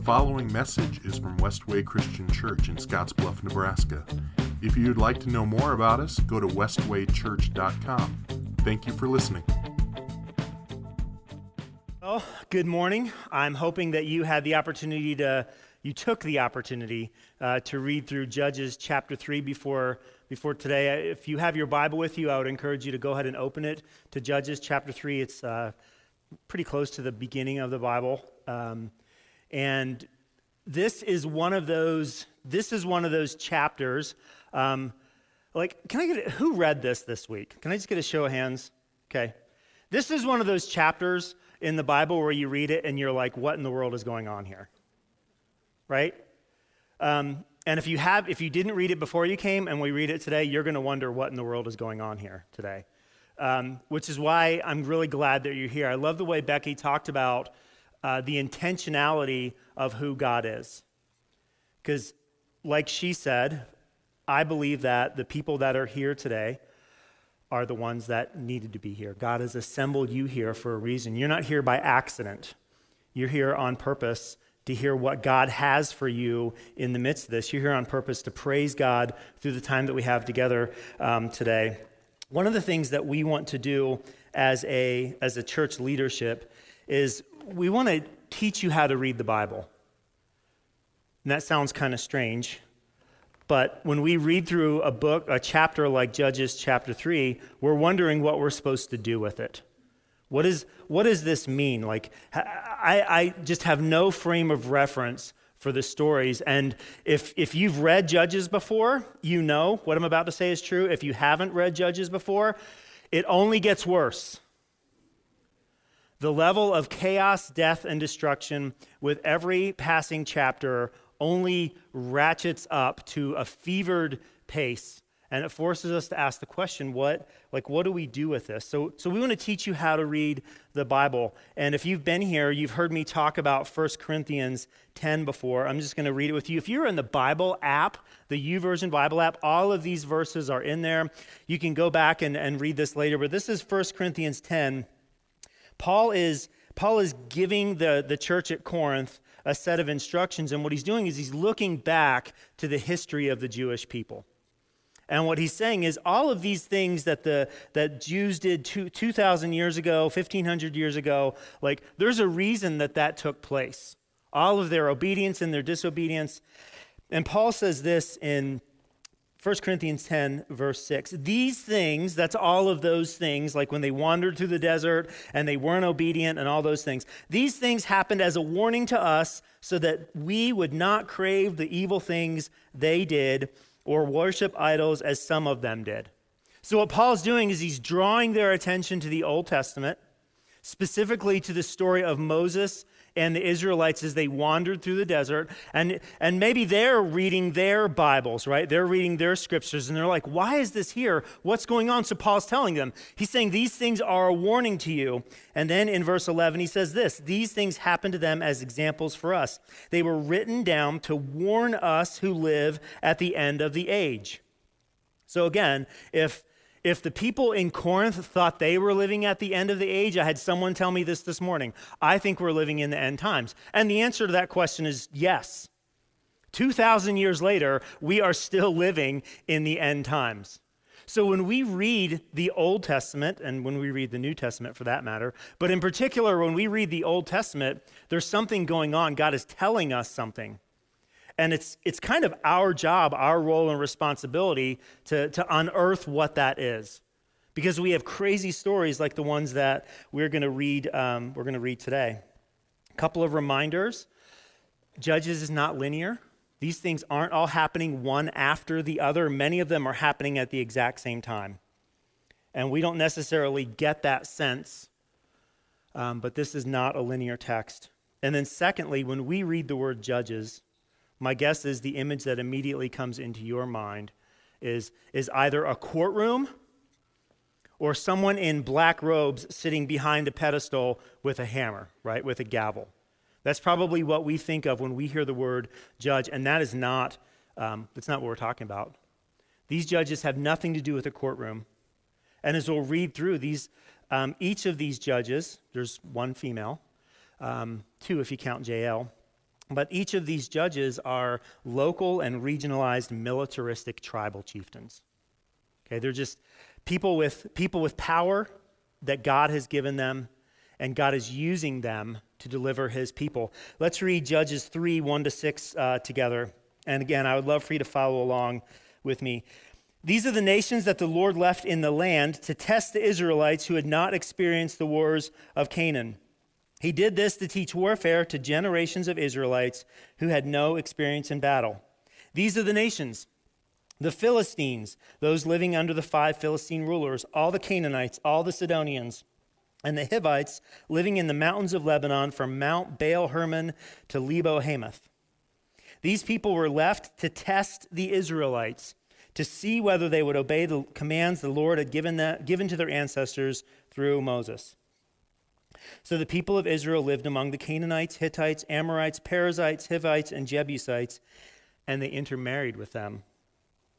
The following message is from Westway Christian Church in Scottsbluff, Nebraska. If you'd like to know more about us, go to westwaychurch.com. Thank you for listening. Well, good morning. I'm hoping that you had the opportunity to, you took the opportunity uh, to read through Judges chapter 3 before, before today. If you have your Bible with you, I would encourage you to go ahead and open it to Judges chapter 3. It's uh, pretty close to the beginning of the Bible. Um, and this is one of those, this is one of those chapters. Um, like, can I get, who read this this week? Can I just get a show of hands? Okay. This is one of those chapters in the Bible where you read it and you're like, what in the world is going on here? Right? Um, and if you have, if you didn't read it before you came and we read it today, you're going to wonder what in the world is going on here today. Um, which is why I'm really glad that you're here. I love the way Becky talked about uh, the intentionality of who God is. Because, like she said, I believe that the people that are here today are the ones that needed to be here. God has assembled you here for a reason. You're not here by accident, you're here on purpose to hear what God has for you in the midst of this. You're here on purpose to praise God through the time that we have together um, today. One of the things that we want to do as a, as a church leadership is we want to teach you how to read the Bible. And that sounds kind of strange but when we read through a book, a chapter like Judges chapter 3, we're wondering what we're supposed to do with it. What, is, what does this mean? Like, I, I just have no frame of reference for the stories. And if, if you've read Judges before, you know what I'm about to say is true. If you haven't read Judges before, it only gets worse. The level of chaos, death, and destruction with every passing chapter only ratchets up to a fevered pace and it forces us to ask the question what like what do we do with this? So so we want to teach you how to read the bible. And if you've been here you've heard me talk about 1 corinthians 10 before. I'm just going to read it with you. If you're in the bible app the YouVersion bible app all of these verses are in there. You can go back and, and read this later but this is 1 corinthians 10 paul is paul is giving the, the church at corinth a set of instructions. And what he's doing is he's looking back to the history of the Jewish people. And what he's saying is all of these things that the that Jews did two, 2000 years ago, 1500 years ago, like there's a reason that that took place. All of their obedience and their disobedience. And Paul says this in 1 Corinthians 10, verse 6. These things, that's all of those things, like when they wandered through the desert and they weren't obedient and all those things, these things happened as a warning to us so that we would not crave the evil things they did or worship idols as some of them did. So, what Paul's doing is he's drawing their attention to the Old Testament, specifically to the story of Moses and the Israelites as they wandered through the desert. And, and maybe they're reading their Bibles, right? They're reading their scriptures, and they're like, why is this here? What's going on? So Paul's telling them, he's saying, these things are a warning to you. And then in verse 11, he says this These things happened to them as examples for us. They were written down to warn us who live at the end of the age. So again, if if the people in Corinth thought they were living at the end of the age, I had someone tell me this this morning. I think we're living in the end times. And the answer to that question is yes. 2,000 years later, we are still living in the end times. So when we read the Old Testament, and when we read the New Testament for that matter, but in particular, when we read the Old Testament, there's something going on. God is telling us something. And it's, it's kind of our job, our role and responsibility to, to unearth what that is. Because we have crazy stories like the ones that we're going to read, um, we're going to read today. A couple of reminders. Judges is not linear. These things aren't all happening one after the other. Many of them are happening at the exact same time. And we don't necessarily get that sense, um, but this is not a linear text. And then, secondly, when we read the word judges, my guess is the image that immediately comes into your mind is, is either a courtroom or someone in black robes sitting behind a pedestal with a hammer, right, with a gavel. That's probably what we think of when we hear the word judge, and that is not, um, that's not what we're talking about. These judges have nothing to do with a courtroom. And as we'll read through these, um, each of these judges, there's one female, um, two if you count Jael, But each of these judges are local and regionalized militaristic tribal chieftains. Okay, they're just people with people with power that God has given them, and God is using them to deliver his people. Let's read Judges 3 1 to 6 uh, together. And again, I would love for you to follow along with me. These are the nations that the Lord left in the land to test the Israelites who had not experienced the wars of Canaan. He did this to teach warfare to generations of Israelites who had no experience in battle. These are the nations the Philistines, those living under the five Philistine rulers, all the Canaanites, all the Sidonians, and the Hivites living in the mountains of Lebanon from Mount Baal Hermon to Lebo Hamath. These people were left to test the Israelites, to see whether they would obey the commands the Lord had given, that, given to their ancestors through Moses. So the people of Israel lived among the Canaanites, Hittites, Amorites, Perizzites, Hivites, and Jebusites, and they intermarried with them.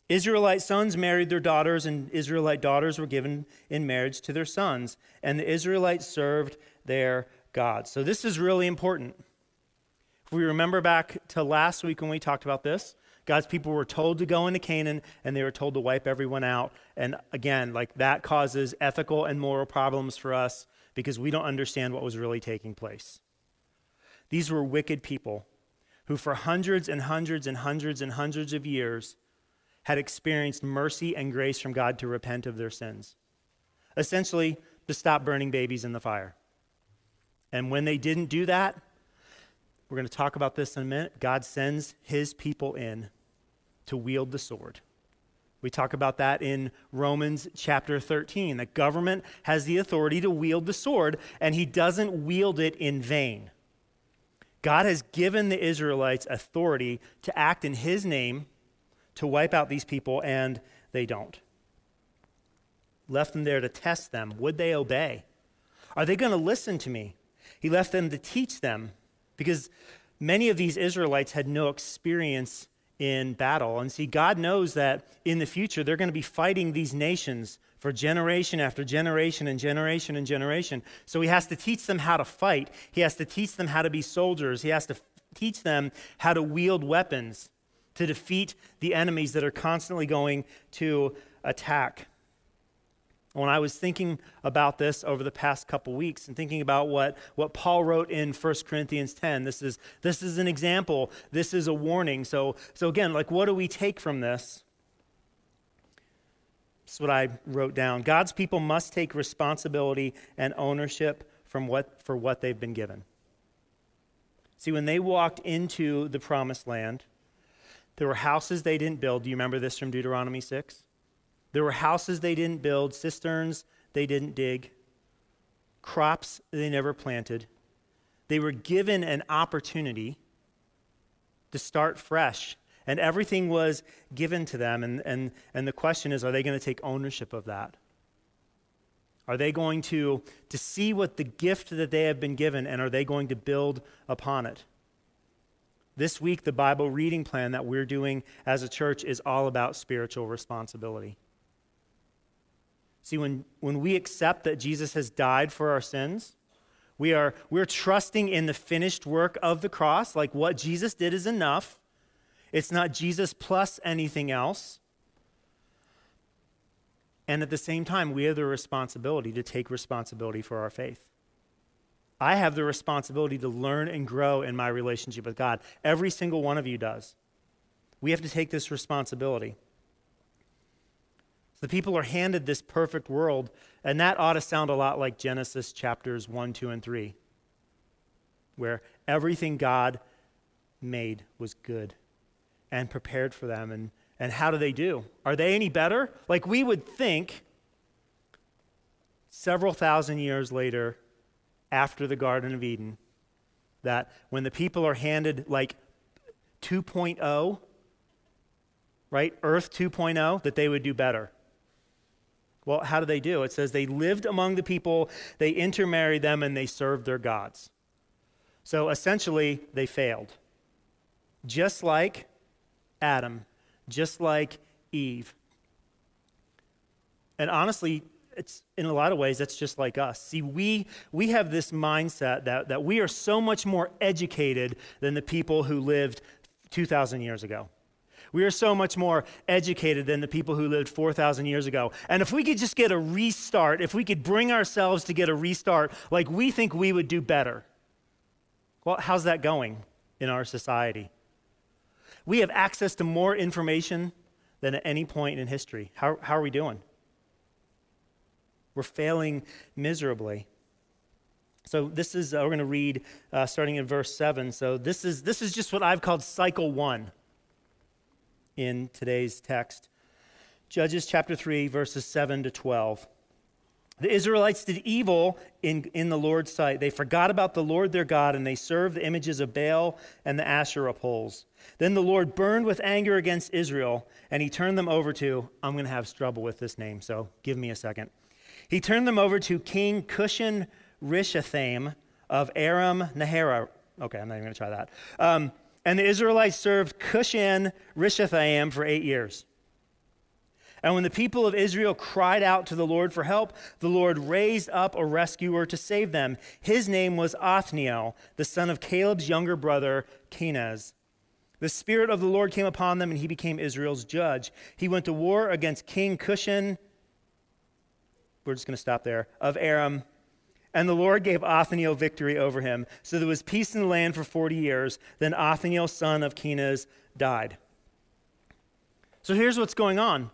Israelite sons married their daughters, and Israelite daughters were given in marriage to their sons, and the Israelites served their gods. So this is really important. If we remember back to last week when we talked about this, God's people were told to go into Canaan and they were told to wipe everyone out. And again, like that causes ethical and moral problems for us because we don't understand what was really taking place. These were wicked people who, for hundreds and hundreds and hundreds and hundreds of years, had experienced mercy and grace from God to repent of their sins. Essentially, to stop burning babies in the fire. And when they didn't do that, we're going to talk about this in a minute. God sends his people in to wield the sword. We talk about that in Romans chapter 13. The government has the authority to wield the sword, and he doesn't wield it in vain. God has given the Israelites authority to act in his name to wipe out these people, and they don't. Left them there to test them. Would they obey? Are they going to listen to me? He left them to teach them because many of these Israelites had no experience in battle. And see, God knows that in the future they're going to be fighting these nations for generation after generation and generation and generation. So he has to teach them how to fight. He has to teach them how to be soldiers. He has to teach them how to wield weapons to defeat the enemies that are constantly going to attack. When I was thinking about this over the past couple weeks and thinking about what, what Paul wrote in 1 Corinthians 10, this is, this is an example. This is a warning. So, so, again, like, what do we take from this? This is what I wrote down. God's people must take responsibility and ownership from what, for what they've been given. See, when they walked into the promised land, there were houses they didn't build. Do you remember this from Deuteronomy 6? There were houses they didn't build, cisterns they didn't dig, crops they never planted. They were given an opportunity to start fresh, and everything was given to them. And, and, and the question is are they going to take ownership of that? Are they going to, to see what the gift that they have been given, and are they going to build upon it? This week, the Bible reading plan that we're doing as a church is all about spiritual responsibility. See, when, when we accept that Jesus has died for our sins, we are we're trusting in the finished work of the cross, like what Jesus did is enough. It's not Jesus plus anything else. And at the same time, we have the responsibility to take responsibility for our faith. I have the responsibility to learn and grow in my relationship with God. Every single one of you does. We have to take this responsibility. The people are handed this perfect world, and that ought to sound a lot like Genesis chapters 1, 2, and 3, where everything God made was good and prepared for them. And, and how do they do? Are they any better? Like we would think several thousand years later, after the Garden of Eden, that when the people are handed like 2.0, right, Earth 2.0, that they would do better. Well, how do they do? It says they lived among the people, they intermarried them, and they served their gods. So essentially, they failed. Just like Adam, just like Eve. And honestly, it's in a lot of ways that's just like us see we we have this mindset that, that we are so much more educated than the people who lived 2000 years ago we are so much more educated than the people who lived 4,000 years ago. And if we could just get a restart, if we could bring ourselves to get a restart like we think we would do better, well, how's that going in our society? We have access to more information than at any point in history. How, how are we doing? We're failing miserably. So this is uh, we're going to read uh, starting in verse seven. So this is this is just what I've called cycle one in today's text. Judges chapter three, verses seven to twelve. The Israelites did evil in, in the Lord's sight. They forgot about the Lord their God, and they served the images of Baal and the Asherah poles. Then the Lord burned with anger against Israel, and he turned them over to, I'm going to have trouble with this name, so give me a second. He turned them over to King Cushan Rishathaim of Aram Nahara. Okay, I'm not even going to try that. Um, and the Israelites served Cushan Rishathaim for eight years. And when the people of Israel cried out to the Lord for help, the Lord raised up a rescuer to save them. His name was Othniel, the son of Caleb's younger brother, Kenaz. The Spirit of the Lord came upon them, and he became Israel's judge. He went to war against King Cushan. We're just going to stop there, of Aram. And the Lord gave Othniel victory over him. So there was peace in the land for 40 years. Then Othniel, son of Kenaz, died. So here's what's going on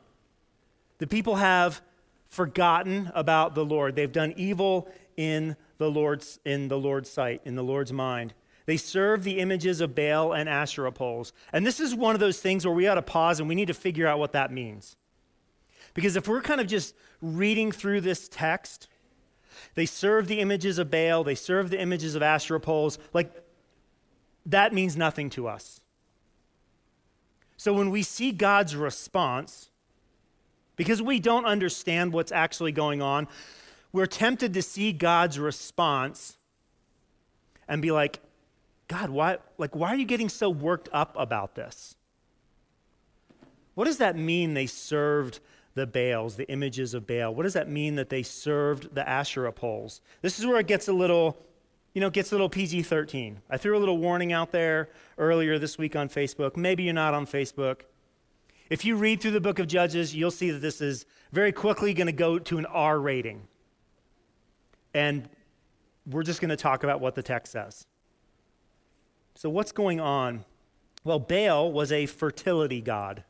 the people have forgotten about the Lord. They've done evil in the Lord's, in the Lord's sight, in the Lord's mind. They serve the images of Baal and Asherah poles. And this is one of those things where we ought to pause and we need to figure out what that means. Because if we're kind of just reading through this text, they serve the images of Baal, they serve the images of Asherah poles, like that means nothing to us. So when we see God's response, because we don't understand what's actually going on, we're tempted to see God's response and be like, God, why, like, why are you getting so worked up about this? What does that mean they served the Baals, the images of Baal? What does that mean that they served the Asherah poles? This is where it gets a little, you know, gets a little PG 13. I threw a little warning out there earlier this week on Facebook. Maybe you're not on Facebook. If you read through the book of Judges, you'll see that this is very quickly going to go to an R rating. And we're just going to talk about what the text says. So, what's going on? Well, Baal was a fertility god.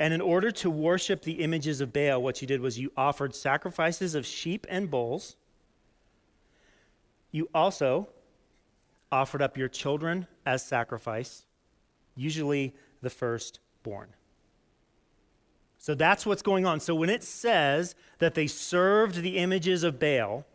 And in order to worship the images of Baal, what you did was you offered sacrifices of sheep and bulls. You also offered up your children as sacrifice, usually the firstborn. So that's what's going on. So when it says that they served the images of Baal,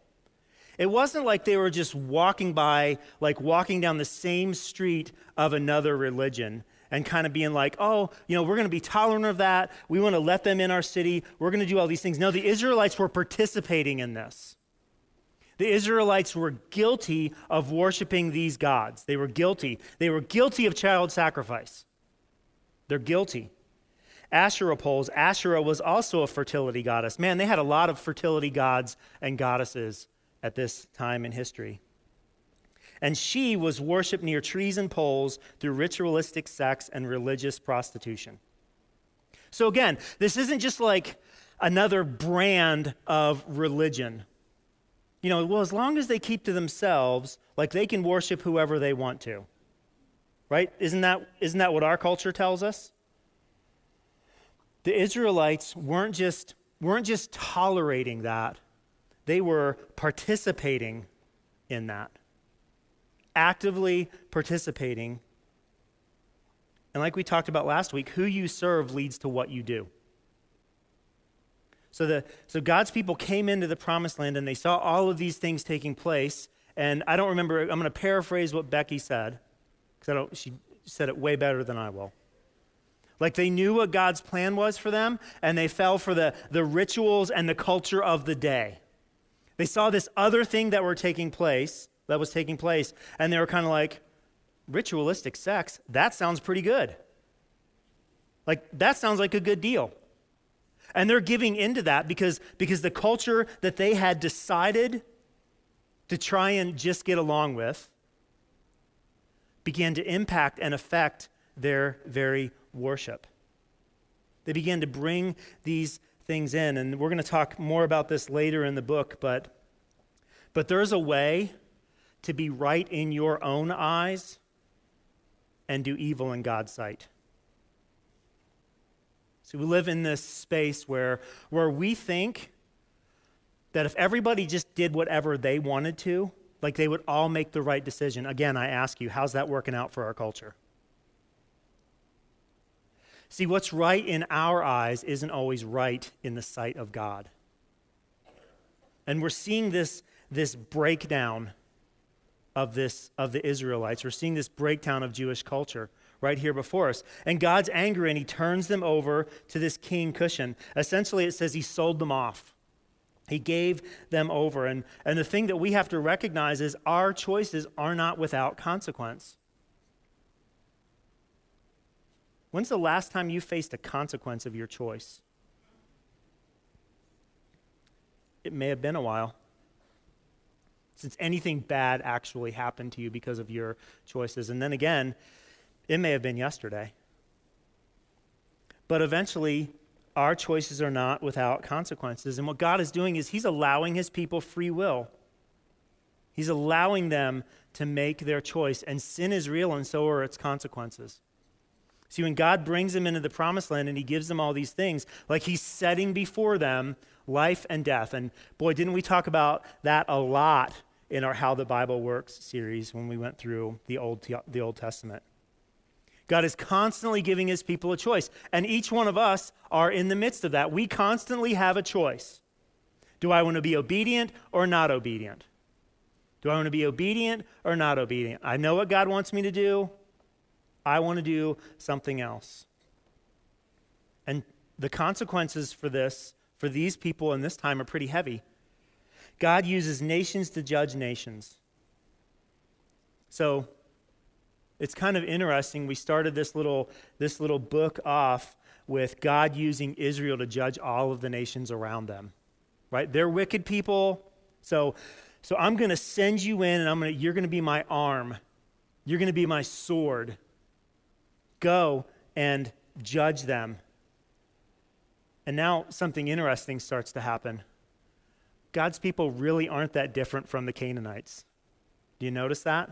it wasn't like they were just walking by, like walking down the same street of another religion and kind of being like, oh, you know, we're going to be tolerant of that. We want to let them in our city. We're going to do all these things. No, the Israelites were participating in this. The Israelites were guilty of worshiping these gods. They were guilty. They were guilty of child sacrifice. They're guilty. Asherah poles. Asherah was also a fertility goddess. Man, they had a lot of fertility gods and goddesses at this time in history. And she was worshiped near trees and poles through ritualistic sex and religious prostitution. So, again, this isn't just like another brand of religion. You know, well, as long as they keep to themselves, like they can worship whoever they want to. Right? Isn't that, isn't that what our culture tells us? the Israelites weren't just, weren't just tolerating that, they were participating in that, actively participating. And like we talked about last week, who you serve leads to what you do. So, the, so God's people came into the promised land and they saw all of these things taking place. And I don't remember, I'm going to paraphrase what Becky said, because I don't, she said it way better than I will. Like they knew what God's plan was for them, and they fell for the, the rituals and the culture of the day. They saw this other thing that were taking place, that was taking place, and they were kind of like, ritualistic sex, that sounds pretty good. Like, that sounds like a good deal. And they're giving into that because, because the culture that they had decided to try and just get along with began to impact and affect their very worship. They began to bring these things in. And we're going to talk more about this later in the book, but, but there's a way to be right in your own eyes and do evil in God's sight. So we live in this space where, where we think that if everybody just did whatever they wanted to, like they would all make the right decision. Again, I ask you, how's that working out for our culture? See, what's right in our eyes isn't always right in the sight of God. And we're seeing this, this breakdown of, this, of the Israelites. We're seeing this breakdown of Jewish culture right here before us. And God's angry and he turns them over to this king Cushan. Essentially, it says he sold them off. He gave them over. And, and the thing that we have to recognize is our choices are not without consequence. When's the last time you faced a consequence of your choice? It may have been a while since anything bad actually happened to you because of your choices. And then again, it may have been yesterday. But eventually, our choices are not without consequences. And what God is doing is He's allowing His people free will. He's allowing them to make their choice. And sin is real, and so are its consequences. See, when God brings them into the promised land and He gives them all these things, like He's setting before them life and death. And boy, didn't we talk about that a lot in our How the Bible Works series when we went through the Old, the Old Testament. God is constantly giving his people a choice, and each one of us are in the midst of that. We constantly have a choice. Do I want to be obedient or not obedient? Do I want to be obedient or not obedient? I know what God wants me to do. I want to do something else. And the consequences for this, for these people in this time, are pretty heavy. God uses nations to judge nations. So it's kind of interesting. We started this little, this little book off with God using Israel to judge all of the nations around them. Right? They're wicked people. So, so I'm going to send you in and I'm to, you're going to be my arm. You're going to be my sword. Go and judge them. And now something interesting starts to happen. God's people really aren't that different from the Canaanites. Do you notice that?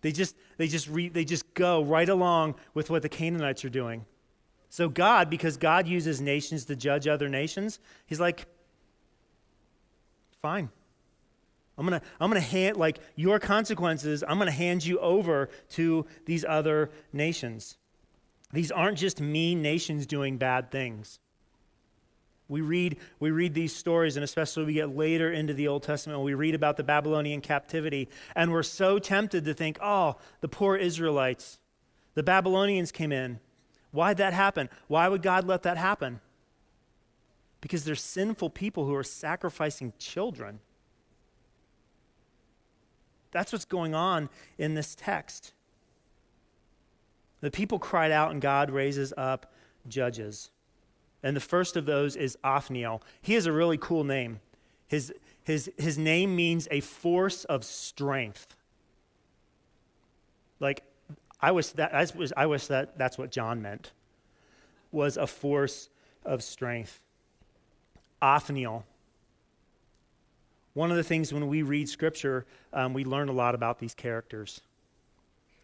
They just, they just, re, they just go right along with what the Canaanites are doing. So, God, because God uses nations to judge other nations, He's like, fine. I'm gonna, I'm gonna hand like your consequences, I'm gonna hand you over to these other nations. These aren't just mean nations doing bad things. We read, we read these stories, and especially we get later into the Old Testament, we read about the Babylonian captivity, and we're so tempted to think, oh, the poor Israelites, the Babylonians came in. Why'd that happen? Why would God let that happen? Because they're sinful people who are sacrificing children. That's what's going on in this text. The people cried out, and God raises up judges. And the first of those is Othniel. He has a really cool name. His, his, his name means a force of strength. Like, I wish, that, I wish, I wish that that's what John meant, was a force of strength. Othniel. One of the things when we read scripture, um, we learn a lot about these characters.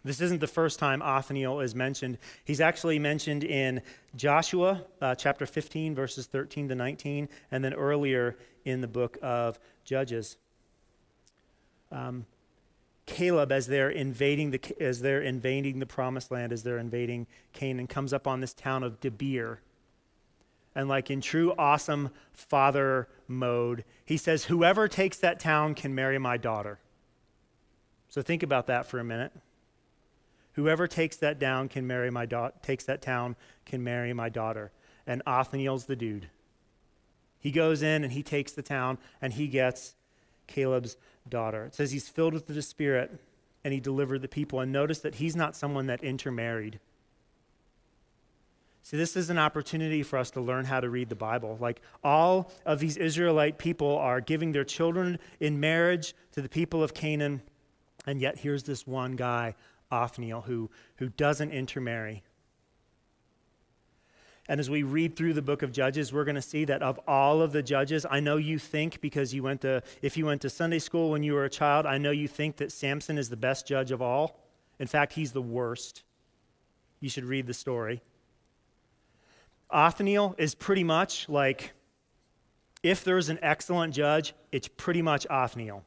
This isn't the first time Othniel is mentioned. He's actually mentioned in Joshua uh, chapter 15, verses 13 to 19, and then earlier in the book of Judges. Um, Caleb, as they're invading the as they're invading the promised land, as they're invading Canaan, comes up on this town of Debir. And like in true awesome father mode, he says, Whoever takes that town can marry my daughter. So think about that for a minute. Whoever takes that down can marry my daughter, takes that town can marry my daughter. And Othniel's the dude. He goes in and he takes the town and he gets Caleb's daughter. It says he's filled with the Spirit and he delivered the people. And notice that he's not someone that intermarried. See, this is an opportunity for us to learn how to read the Bible. Like all of these Israelite people are giving their children in marriage to the people of Canaan, and yet here's this one guy, Othniel, who, who doesn't intermarry. And as we read through the book of Judges, we're going to see that of all of the judges, I know you think because you went to, if you went to Sunday school when you were a child, I know you think that Samson is the best judge of all. In fact, he's the worst. You should read the story. Othniel is pretty much like if there's an excellent judge, it's pretty much Othniel.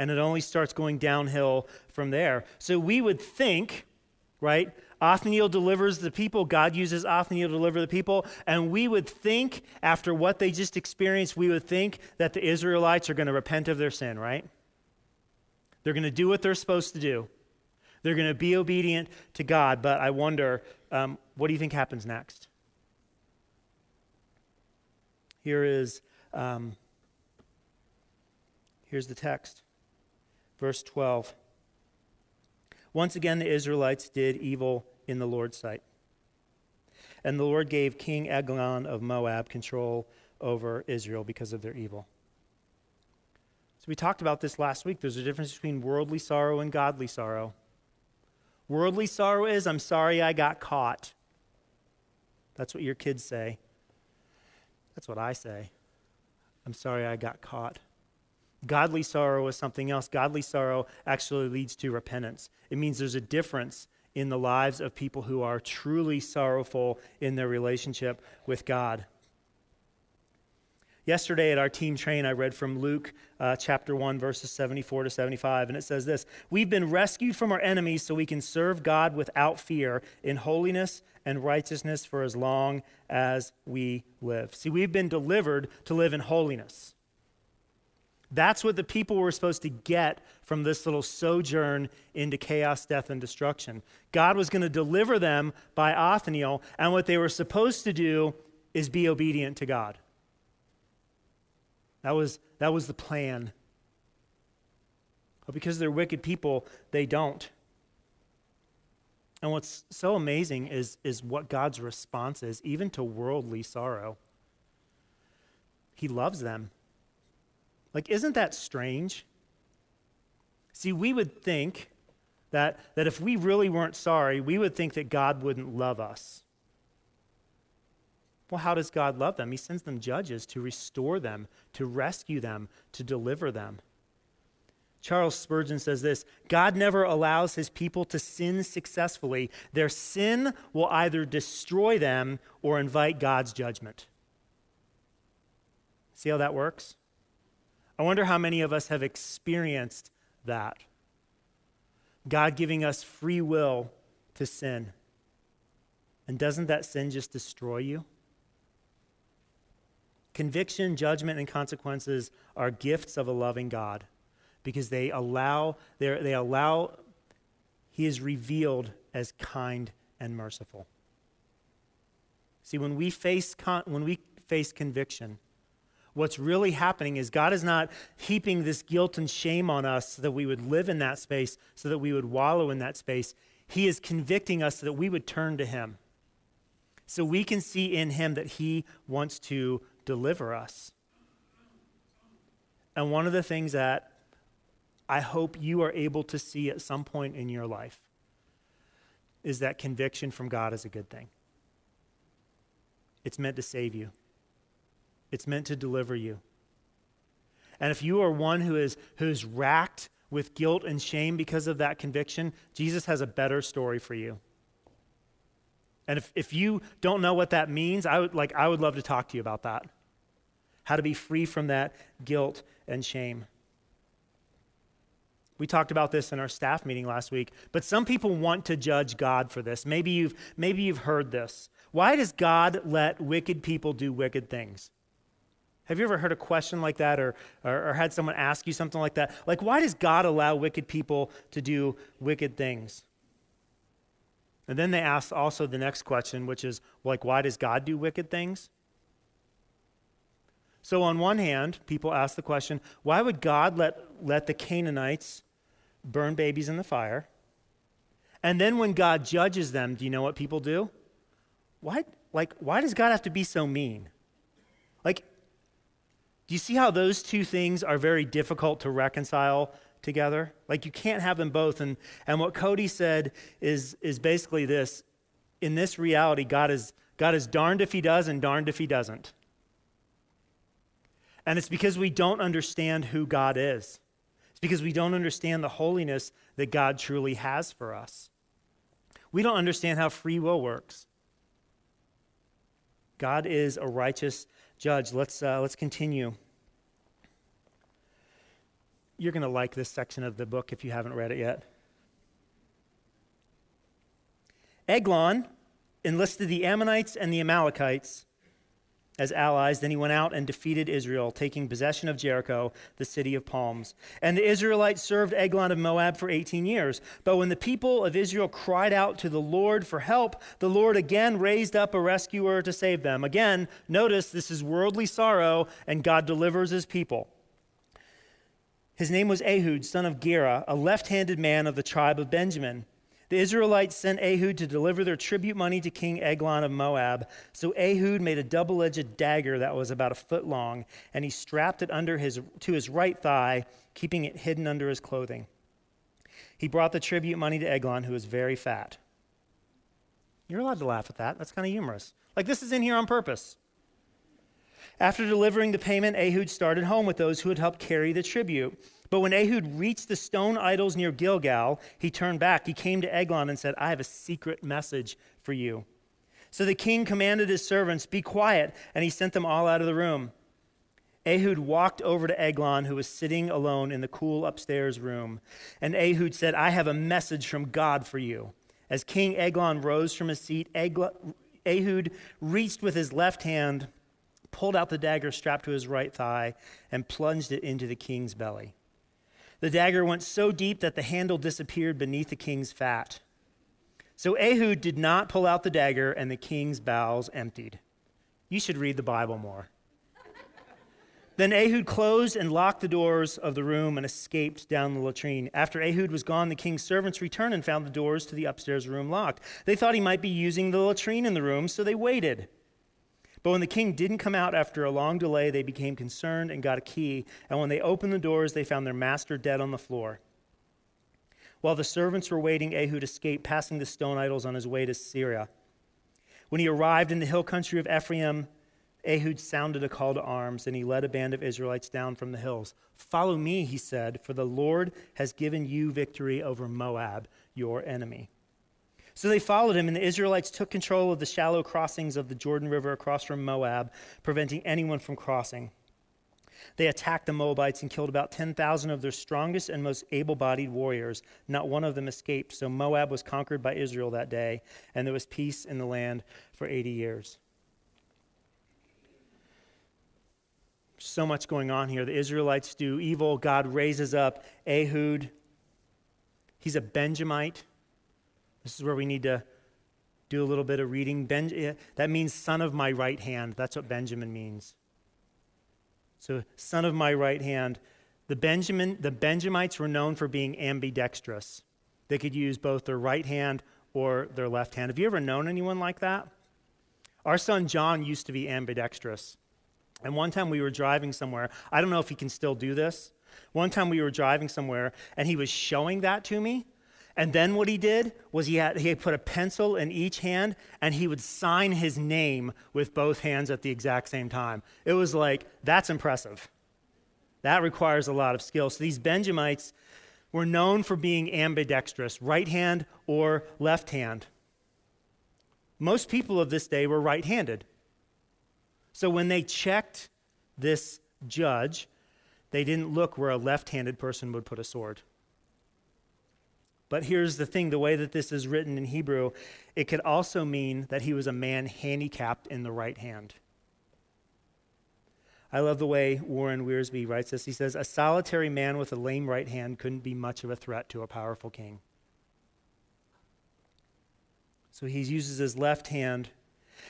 And it only starts going downhill from there. So we would think, right? Othniel delivers the people. God uses Othniel to deliver the people. And we would think, after what they just experienced, we would think that the Israelites are going to repent of their sin, right? They're going to do what they're supposed to do. They're going to be obedient to God. But I wonder, um, what do you think happens next? Here is, um, here's the text, verse 12. Once again, the Israelites did evil in the Lord's sight. And the Lord gave King Eglon of Moab control over Israel because of their evil. So we talked about this last week. There's a difference between worldly sorrow and godly sorrow. Worldly sorrow is, I'm sorry I got caught. That's what your kids say. That's what I say. I'm sorry I got caught. Godly sorrow is something else. Godly sorrow actually leads to repentance. It means there's a difference in the lives of people who are truly sorrowful in their relationship with God. Yesterday at our team train, I read from Luke uh, chapter 1, verses 74 to 75, and it says this We've been rescued from our enemies so we can serve God without fear in holiness and righteousness for as long as we live. See, we've been delivered to live in holiness. That's what the people were supposed to get from this little sojourn into chaos, death, and destruction. God was going to deliver them by Othniel, and what they were supposed to do is be obedient to God. That was, that was the plan. But because they're wicked people, they don't. And what's so amazing is, is what God's response is, even to worldly sorrow. He loves them. Like, isn't that strange? See, we would think that, that if we really weren't sorry, we would think that God wouldn't love us. Well, how does God love them? He sends them judges to restore them, to rescue them, to deliver them. Charles Spurgeon says this God never allows his people to sin successfully. Their sin will either destroy them or invite God's judgment. See how that works? I wonder how many of us have experienced that. God giving us free will to sin. And doesn't that sin just destroy you? Conviction, judgment, and consequences are gifts of a loving God because they allow, they allow, He is revealed as kind and merciful. See, when we face, con- when we face conviction, what's really happening is God is not heaping this guilt and shame on us so that we would live in that space, so that we would wallow in that space. He is convicting us so that we would turn to Him. So we can see in Him that He wants to deliver us. And one of the things that I hope you are able to see at some point in your life is that conviction from God is a good thing. It's meant to save you. It's meant to deliver you. And if you are one who is who's racked with guilt and shame because of that conviction, Jesus has a better story for you. And if, if you don't know what that means, I would like I would love to talk to you about that. How to be free from that guilt and shame. We talked about this in our staff meeting last week, but some people want to judge God for this. Maybe you've maybe you've heard this. Why does God let wicked people do wicked things? Have you ever heard a question like that or, or, or, had someone ask you something like that? Like, why does God allow wicked people to do wicked things? And then they ask also the next question, which is, like, why does God do wicked things? So, on one hand, people ask the question, why would God let, let the Canaanites burn babies in the fire? And then when God judges them, do you know what people do? why, like, why does God have to be so mean? Do you see how those two things are very difficult to reconcile together? Like, you can't have them both. And, and what Cody said is, is basically this in this reality, God is, God is darned if he does and darned if he doesn't. And it's because we don't understand who God is. It's because we don't understand the holiness that God truly has for us. We don't understand how free will works. God is a righteous judge. Let's, uh, let's continue. You're going to like this section of the book if you haven't read it yet. Eglon enlisted the Ammonites and the Amalekites as allies. Then he went out and defeated Israel, taking possession of Jericho, the city of palms. And the Israelites served Eglon of Moab for 18 years. But when the people of Israel cried out to the Lord for help, the Lord again raised up a rescuer to save them. Again, notice this is worldly sorrow, and God delivers his people. His name was Ehud, son of Gera, a left handed man of the tribe of Benjamin. The Israelites sent Ehud to deliver their tribute money to King Eglon of Moab. So Ehud made a double edged dagger that was about a foot long, and he strapped it under his, to his right thigh, keeping it hidden under his clothing. He brought the tribute money to Eglon, who was very fat. You're allowed to laugh at that. That's kind of humorous. Like, this is in here on purpose. After delivering the payment, Ehud started home with those who had helped carry the tribute. But when Ehud reached the stone idols near Gilgal, he turned back. He came to Eglon and said, I have a secret message for you. So the king commanded his servants, Be quiet, and he sent them all out of the room. Ehud walked over to Eglon, who was sitting alone in the cool upstairs room. And Ehud said, I have a message from God for you. As King Eglon rose from his seat, Ehud reached with his left hand, pulled out the dagger strapped to his right thigh, and plunged it into the king's belly. The dagger went so deep that the handle disappeared beneath the king's fat. So Ehud did not pull out the dagger, and the king's bowels emptied. You should read the Bible more. then Ehud closed and locked the doors of the room and escaped down the latrine. After Ehud was gone, the king's servants returned and found the doors to the upstairs room locked. They thought he might be using the latrine in the room, so they waited. But when the king didn't come out after a long delay, they became concerned and got a key. And when they opened the doors, they found their master dead on the floor. While the servants were waiting, Ehud escaped, passing the stone idols on his way to Seirah. When he arrived in the hill country of Ephraim, Ehud sounded a call to arms, and he led a band of Israelites down from the hills. Follow me, he said, for the Lord has given you victory over Moab, your enemy. So they followed him, and the Israelites took control of the shallow crossings of the Jordan River across from Moab, preventing anyone from crossing. They attacked the Moabites and killed about 10,000 of their strongest and most able bodied warriors. Not one of them escaped. So Moab was conquered by Israel that day, and there was peace in the land for 80 years. So much going on here. The Israelites do evil. God raises up Ehud. He's a Benjamite. This is where we need to do a little bit of reading. Ben, eh, that means son of my right hand. That's what Benjamin means. So, son of my right hand. The, Benjamin, the Benjamites were known for being ambidextrous. They could use both their right hand or their left hand. Have you ever known anyone like that? Our son John used to be ambidextrous. And one time we were driving somewhere. I don't know if he can still do this. One time we were driving somewhere and he was showing that to me. And then what he did was he had, he put a pencil in each hand and he would sign his name with both hands at the exact same time. It was like, that's impressive. That requires a lot of skill. So these Benjamites were known for being ambidextrous, right hand or left hand. Most people of this day were right handed. So when they checked this judge, they didn't look where a left handed person would put a sword. But here's the thing the way that this is written in Hebrew, it could also mean that he was a man handicapped in the right hand. I love the way Warren Wiersbe writes this. He says, A solitary man with a lame right hand couldn't be much of a threat to a powerful king. So he uses his left hand,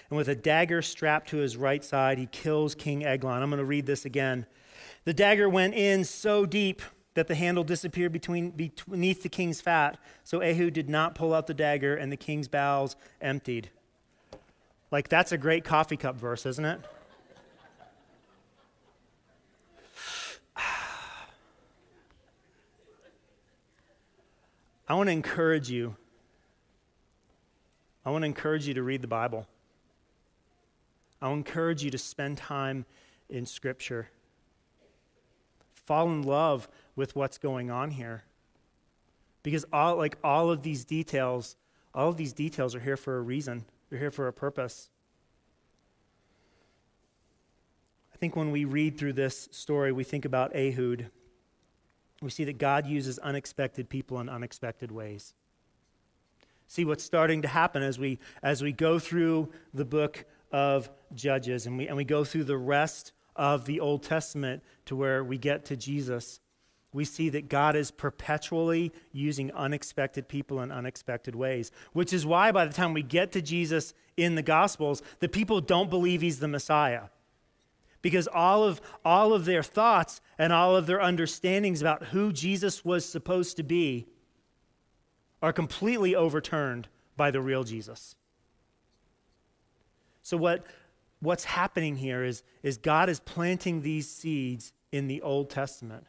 and with a dagger strapped to his right side, he kills King Eglon. I'm going to read this again. The dagger went in so deep that the handle disappeared between, beneath the king's fat. So Ehud did not pull out the dagger, and the king's bowels emptied. Like, that's a great coffee cup verse, isn't it? I want to encourage you. I want to encourage you to read the Bible. I will encourage you to spend time in Scripture. Fall in love with what's going on here. Because all like all of these details, all of these details are here for a reason. They're here for a purpose. I think when we read through this story, we think about Ehud. We see that God uses unexpected people in unexpected ways. See what's starting to happen as we as we go through the book of Judges and we and we go through the rest of the Old Testament to where we get to Jesus we see that God is perpetually using unexpected people in unexpected ways, which is why by the time we get to Jesus in the Gospels, the people don't believe he's the Messiah. Because all of, all of their thoughts and all of their understandings about who Jesus was supposed to be are completely overturned by the real Jesus. So, what, what's happening here is, is God is planting these seeds in the Old Testament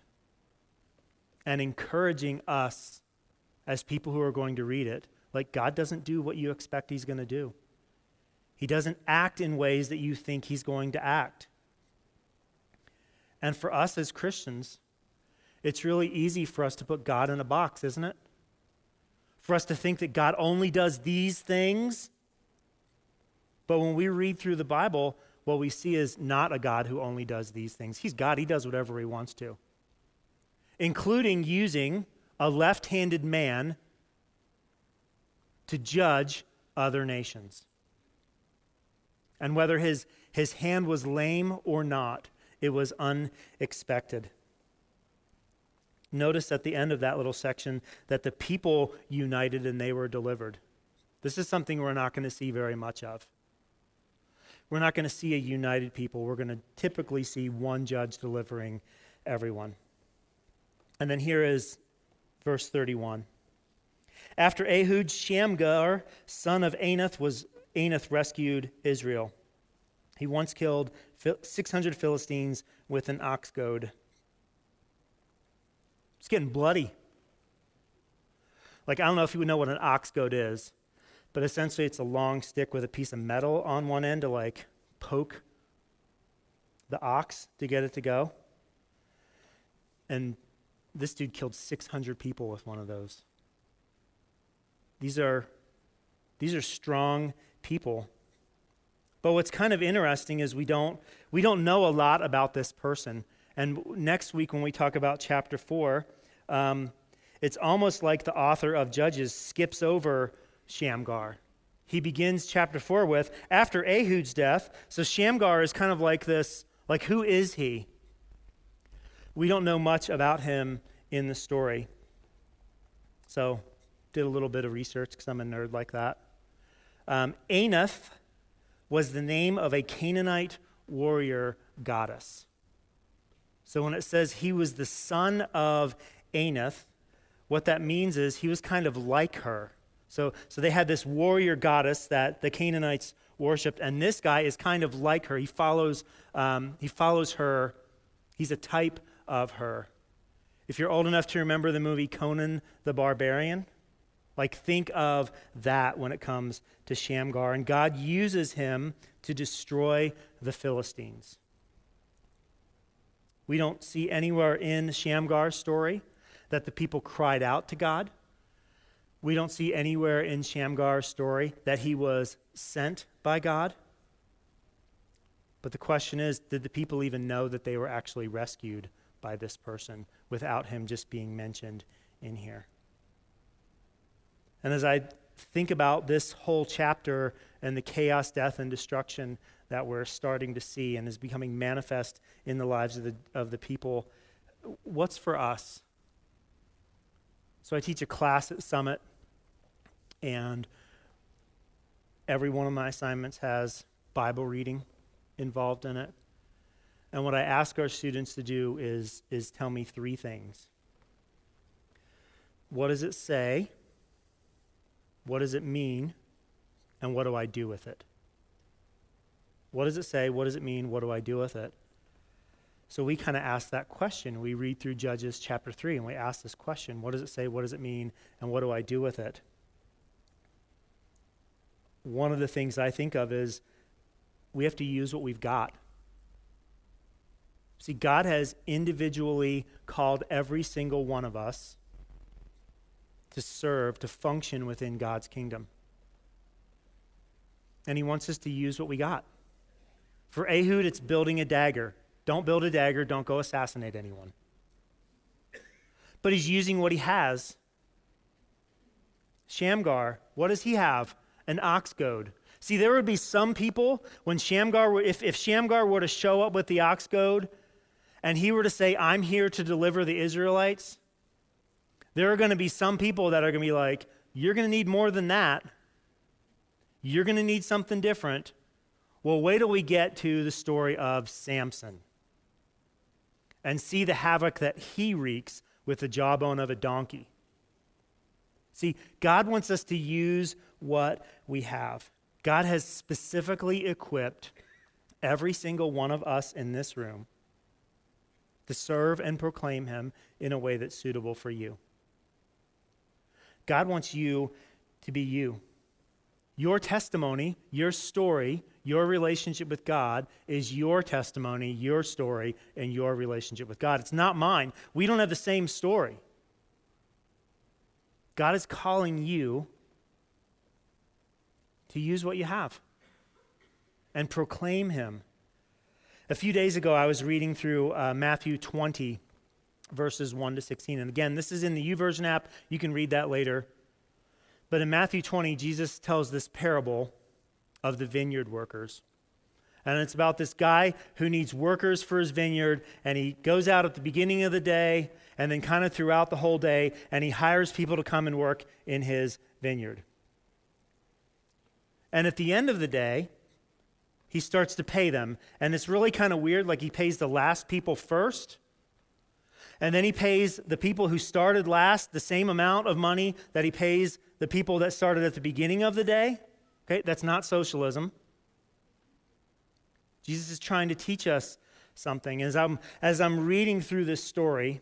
and encouraging us as people who are going to read it. Like, God doesn't do what you expect He's going to do, He doesn't act in ways that you think He's going to act. And for us as Christians, it's really easy for us to put God in a box, isn't it? For us to think that God only does these things. But when we read through the Bible, what we see is not a God who only does these things. He's God, He does whatever He wants to including using a left handed man to judge other nations. And whether his, his hand was lame or not, it was unexpected. Notice at the end of that little section that the people united and they were delivered. This is something we're not going to see very much of. We're not going to see a united people. We're going to typically see one judge delivering everyone. And then here is verse 31. After Ehud, Shamgar, son of Anath, was Anath rescued Israel. He once killed 600 Philistines with an ox goad. It's getting bloody. Like, I don't know if you would know what an ox goad is, but essentially it's a long stick with a piece of metal on one end to like poke the ox to get it to go. And this dude killed 600 people with one of those. These are, these are strong people. But what's kind of interesting is we don't, we don't know a lot about this person. And next week, when we talk about chapter 4, um, it's almost like the author of Judges skips over Shamgar. He begins chapter 4 with, after Ehud's death. So Shamgar is kind of like this, like, who is he? We don't know much about him in the story. So, did a little bit of research because I'm a nerd like that. Um, Anath was the name of a Canaanite warrior goddess. So, when it says he was the son of Anath, what that means is he was kind of like her. So, so they had this warrior goddess that the Canaanites worshipped, and this guy is kind of like her. He follows, um, he follows her. He's a type of her. If you're old enough to remember the movie Conan the Barbarian, like think of that when it comes to Shamgar. And God uses him to destroy the Philistines. We don't see anywhere in Shamgar's story that the people cried out to God. We don't see anywhere in Shamgar's story that he was sent by God. But the question is did the people even know that they were actually rescued by this person without him just being mentioned in here. And as I think about this whole chapter and the chaos, death, and destruction that we're starting to see and is becoming manifest in the lives of the, of the people, what's for us? So I teach a class at Summit, and every one of my assignments has Bible reading involved in it. And what I ask our students to do is, is tell me three things. What does it say? What does it mean? And what do I do with it? What does it say? What does it mean? What do I do with it? So we kind of ask that question. We read through Judges chapter 3 and we ask this question What does it say? What does it mean? And what do I do with it? One of the things I think of is we have to use what we've got. See, God has individually called every single one of us to serve, to function within God's kingdom. And He wants us to use what we got. For Ehud, it's building a dagger. Don't build a dagger, don't go assassinate anyone. But he's using what he has. Shamgar, what does he have? An ox goad. See, there would be some people when Shamgar, if, if Shamgar were to show up with the ox goad and he were to say, I'm here to deliver the Israelites, there are going to be some people that are going to be like, You're going to need more than that. You're going to need something different. Well, wait till we get to the story of Samson and see the havoc that he wreaks with the jawbone of a donkey. See, God wants us to use what we have. God has specifically equipped every single one of us in this room to serve and proclaim Him in a way that's suitable for you. God wants you to be you. Your testimony, your story, your relationship with God is your testimony, your story, and your relationship with God. It's not mine. We don't have the same story. God is calling you to use what you have and proclaim Him. A few days ago, I was reading through uh, Matthew 20, verses 1 to 16. And again, this is in the YouVersion app. You can read that later. But in Matthew 20, Jesus tells this parable of the vineyard workers. And it's about this guy who needs workers for his vineyard, and he goes out at the beginning of the day and then kind of throughout the whole day, and he hires people to come and work in his vineyard. And at the end of the day, he starts to pay them. And it's really kind of weird, like he pays the last people first, and then he pays the people who started last the same amount of money that he pays the people that started at the beginning of the day. Okay, that's not socialism. Jesus is trying to teach us something. As I'm, as I'm reading through this story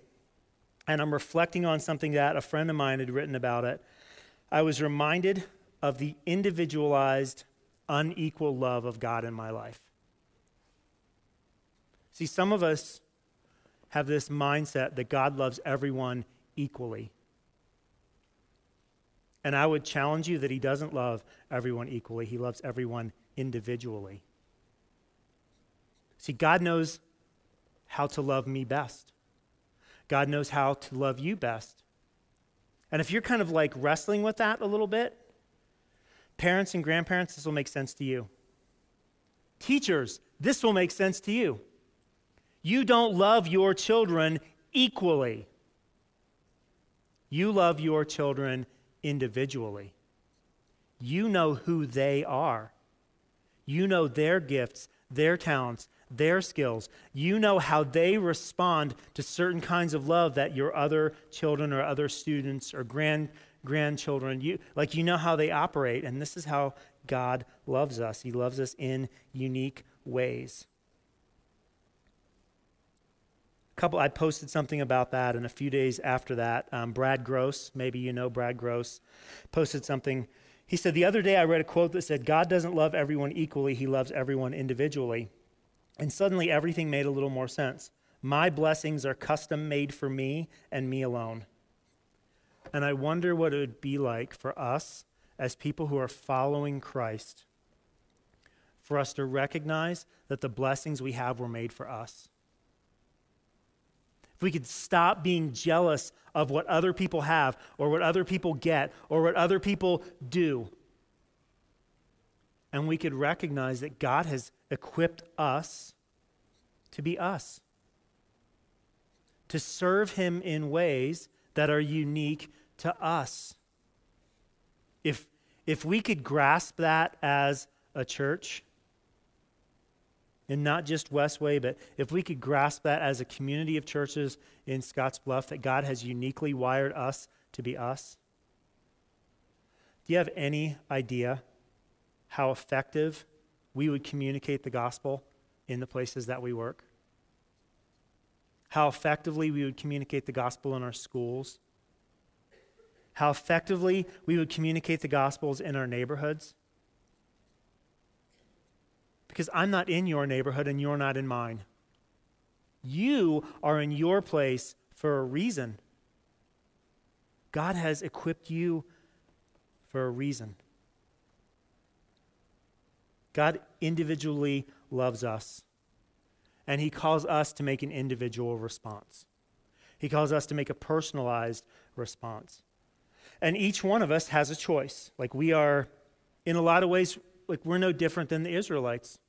and I'm reflecting on something that a friend of mine had written about it, I was reminded of the individualized, unequal love of God in my life. See, some of us have this mindset that God loves everyone equally. And I would challenge you that He doesn't love everyone equally, He loves everyone individually. See, God knows how to love me best, God knows how to love you best. And if you're kind of like wrestling with that a little bit, parents and grandparents, this will make sense to you. Teachers, this will make sense to you. You don't love your children equally. You love your children individually. You know who they are. You know their gifts, their talents, their skills. You know how they respond to certain kinds of love that your other children or other students or grand grandchildren. You like you know how they operate and this is how God loves us. He loves us in unique ways. Couple i posted something about that and a few days after that um, brad gross maybe you know brad gross posted something. He said the other day i read a quote that said god doesn't love everyone equally he loves everyone individually and suddenly everything made a little more sense. My blessings are custom made for me and me alone and i wonder what it would be like for us as people who are following christ for us to recognize that the blessings we have were made for us. If we could stop being jealous of what other people have or what other people get or what other people do, and we could recognize that God has equipped us to be us, to serve Him in ways that are unique to us. If, if we could grasp that as a church, and not just Westway, but if we could grasp that as a community of churches in Scottsbluff, that God has uniquely wired us to be us. Do you have any idea how effective we would communicate the gospel in the places that we work, how effectively we would communicate the gospel in our schools, how effectively we would communicate the gospels in our neighborhoods. Because I'm not in your neighborhood and you're not in mine. You are in your place for a reason. God has equipped you for a reason. God individually loves us, and He calls us to make an individual response. He calls us to make a personalized response. And each one of us has a choice. Like we are, in a lot of ways, like we're no different than the Israelites.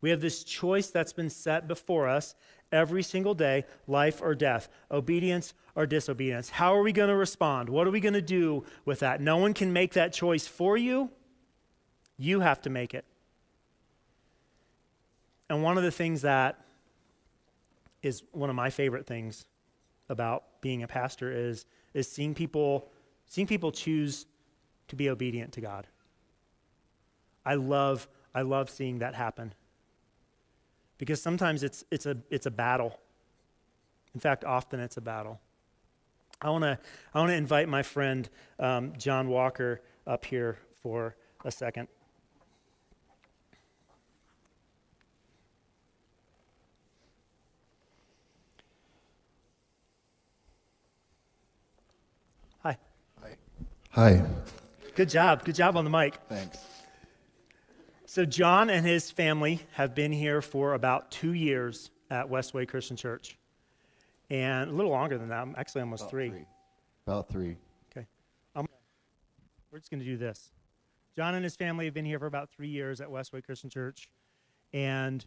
We have this choice that's been set before us every single day life or death, obedience or disobedience. How are we going to respond? What are we going to do with that? No one can make that choice for you. You have to make it. And one of the things that is one of my favorite things about being a pastor is, is seeing people seeing people choose to be obedient to God. I love I love seeing that happen because sometimes it's, it's, a, it's a battle. In fact, often it's a battle. I want to I wanna invite my friend um, John Walker up here for a second. Hi. Good job. Good job on the mic. Thanks. So, John and his family have been here for about two years at Westway Christian Church. And a little longer than that, I'm actually almost About three. three. About three. Okay. Um, we're just going to do this. John and his family have been here for about three years at Westway Christian Church. And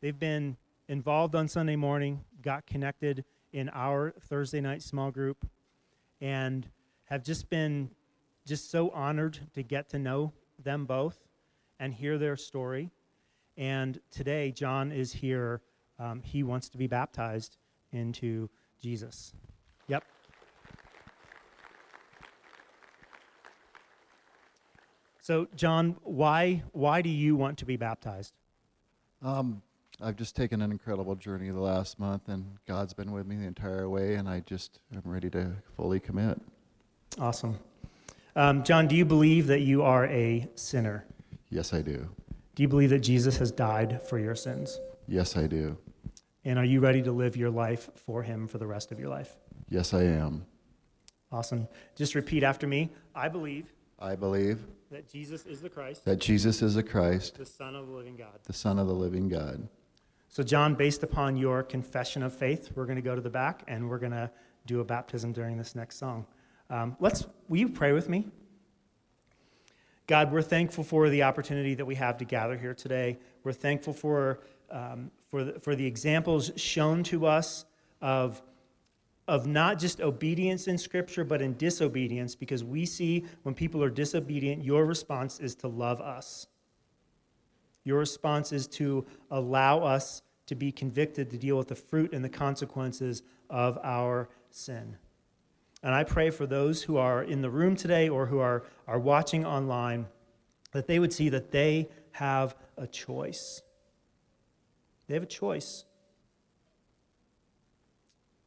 they've been involved on Sunday morning, got connected in our Thursday night small group, and have just been just so honored to get to know them both and hear their story. And today, John is here. Um, he wants to be baptized into Jesus. Yep. So, John, why, why do you want to be baptized? Um, I've just taken an incredible journey the last month, and God's been with me the entire way, and I just am ready to fully commit. Awesome. Um, John, do you believe that you are a sinner? Yes, I do. Do you believe that Jesus has died for your sins? Yes, I do. And are you ready to live your life for him for the rest of your life? Yes, I am. Awesome. Just repeat after me. I believe I believe that Jesus is the Christ, that Jesus is the Christ, the Son of the living God. the Son of the living God. So, John, based upon your confession of faith, we're going to go to the back and we're going to do a baptism during this next song. Um, let's, will you pray with me? God, we're thankful for the opportunity that we have to gather here today. We're thankful for, um, for, the, for the examples shown to us of, of not just obedience in Scripture, but in disobedience, because we see when people are disobedient, your response is to love us. Your response is to allow us to be convicted to deal with the fruit and the consequences of our sin. And I pray for those who are in the room today or who are, are watching online that they would see that they have a choice. They have a choice.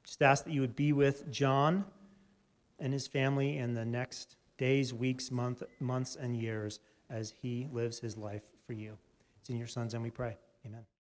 Just ask that you would be with John and his family in the next days, weeks, month, months, and years as he lives his life for you. It's in your son's and we pray. Amen.